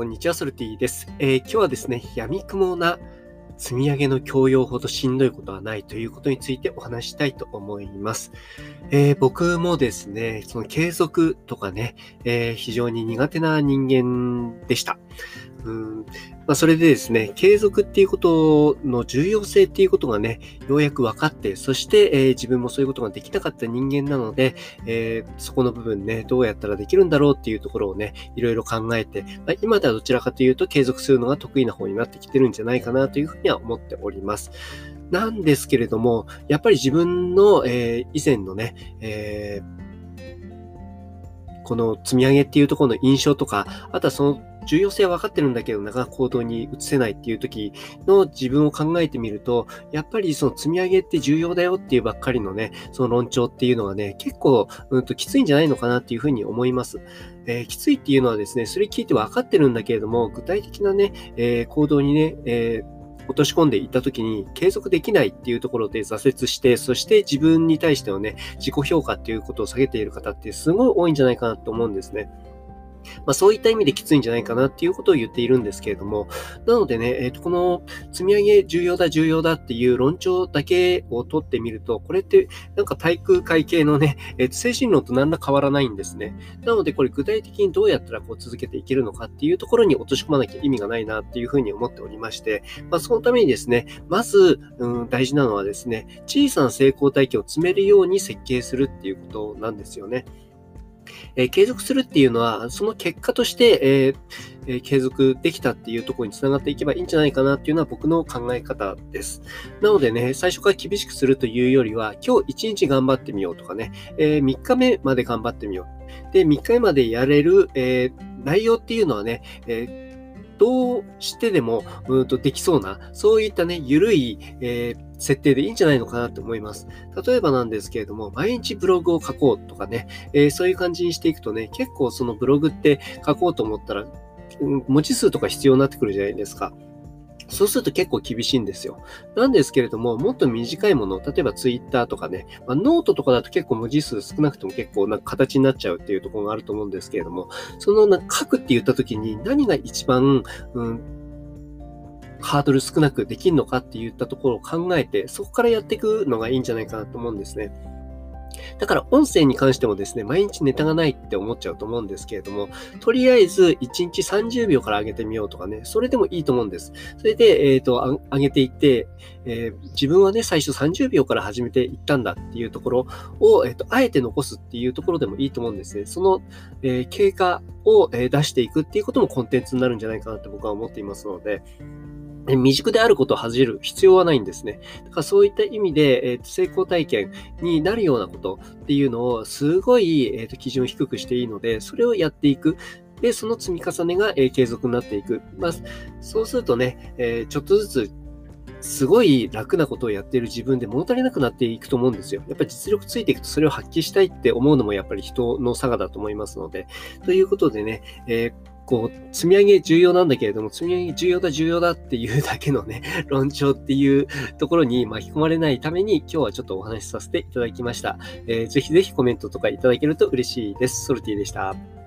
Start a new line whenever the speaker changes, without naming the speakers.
こんにちは、ソルティです。えー、今日はですね、闇雲な積み上げの教養ほどしんどいことはないということについてお話したいと思います。えー、僕もですね、その継続とかね、えー、非常に苦手な人間でした。うんまあ、それでですね、継続っていうことの重要性っていうことがね、ようやく分かって、そして、えー、自分もそういうことができなかった人間なので、えー、そこの部分ね、どうやったらできるんだろうっていうところをね、いろいろ考えて、まあ、今ではどちらかというと継続するのが得意な方になってきてるんじゃないかなというふうには思っております。なんですけれども、やっぱり自分の、えー、以前のね、えーこの積み上げっていうところの印象とか、あとはその重要性は分かってるんだけど、なかなか行動に移せないっていう時の自分を考えてみると、やっぱりその積み上げって重要だよっていうばっかりのね、その論調っていうのはね、結構、うんときついんじゃないのかなっていうふうに思います。えー、きついっていうのはですね、それ聞いて分かってるんだけれども、具体的なね、えー、行動にね、えー落とし込んでいった時に継続できないっていうところで挫折して、そして自分に対してのね、自己評価っていうことを下げている方ってすごい多いんじゃないかなと思うんですね。まあ、そういった意味できついんじゃないかなっていうことを言っているんですけれども、なのでね、え、ー、と、この積み上げ重要だ重要だっていう論調だけを取ってみると、これってなんか対空会系のね、えー、と精神論と何ら変わらないんですね。なのでこれ具体的にどうやったらこう続けていけるのかっていうところに落とし込まなきゃ意味がないなっていうふうに思っておりまして、まあ、そのためにですね、まず、うん、大事なのはですね、小さな成功体験を積めるように設計するっていうことなんですよね。えー、継続するっていうのは、その結果として、えー、継続できたっていうところにつながっていけばいいんじゃないかなっていうのは僕の考え方です。なのでね、最初から厳しくするというよりは、今日1日頑張ってみようとかね、えー、3日目まで頑張ってみよう。で、3日目までやれる、え、内容っていうのはね、えどうしてでも、うんとできそうな、そういったね、ゆるい、えー、設定でいいんじゃないのかなと思います。例えばなんですけれども、毎日ブログを書こうとかね、えー、そういう感じにしていくとね、結構そのブログって書こうと思ったら、ん、文字数とか必要になってくるじゃないですか。そうすると結構厳しいんですよ。なんですけれども、もっと短いもの、例えばツイッターとかね、まあ、ノートとかだと結構文字数少なくても結構なんか形になっちゃうっていうところがあると思うんですけれども、そのな書くって言った時に何が一番、うん、ハードル少なくできるのかって言ったところを考えて、そこからやっていくのがいいんじゃないかなと思うんですね。だから音声に関してもですね、毎日ネタがないって思っちゃうと思うんですけれども、とりあえず1日30秒から上げてみようとかね、それでもいいと思うんです。それで、えっ、ー、と、上げていって、えー、自分はね、最初30秒から始めていったんだっていうところを、えっ、ー、と、あえて残すっていうところでもいいと思うんですね。その、え経過を出していくっていうこともコンテンツになるんじゃないかなと僕は思っていますので、未熟であることを恥じる必要はないんですね。だからそういった意味で、えー、成功体験になるようなことっていうのをすごい、えーと、基準を低くしていいので、それをやっていく。で、その積み重ねが、えー、継続になっていく。まあ、そうするとね、えー、ちょっとずつすごい楽なことをやっている自分で物足りなくなっていくと思うんですよ。やっぱり実力ついていくとそれを発揮したいって思うのもやっぱり人の差がだと思いますので。ということでね、えーこう、積み上げ重要なんだけれども、積み上げ重要だ重要だっていうだけのね、論調っていうところに巻き込まれないために、今日はちょっとお話しさせていただきました。えー、ぜひぜひコメントとかいただけると嬉しいです。ソルティでした。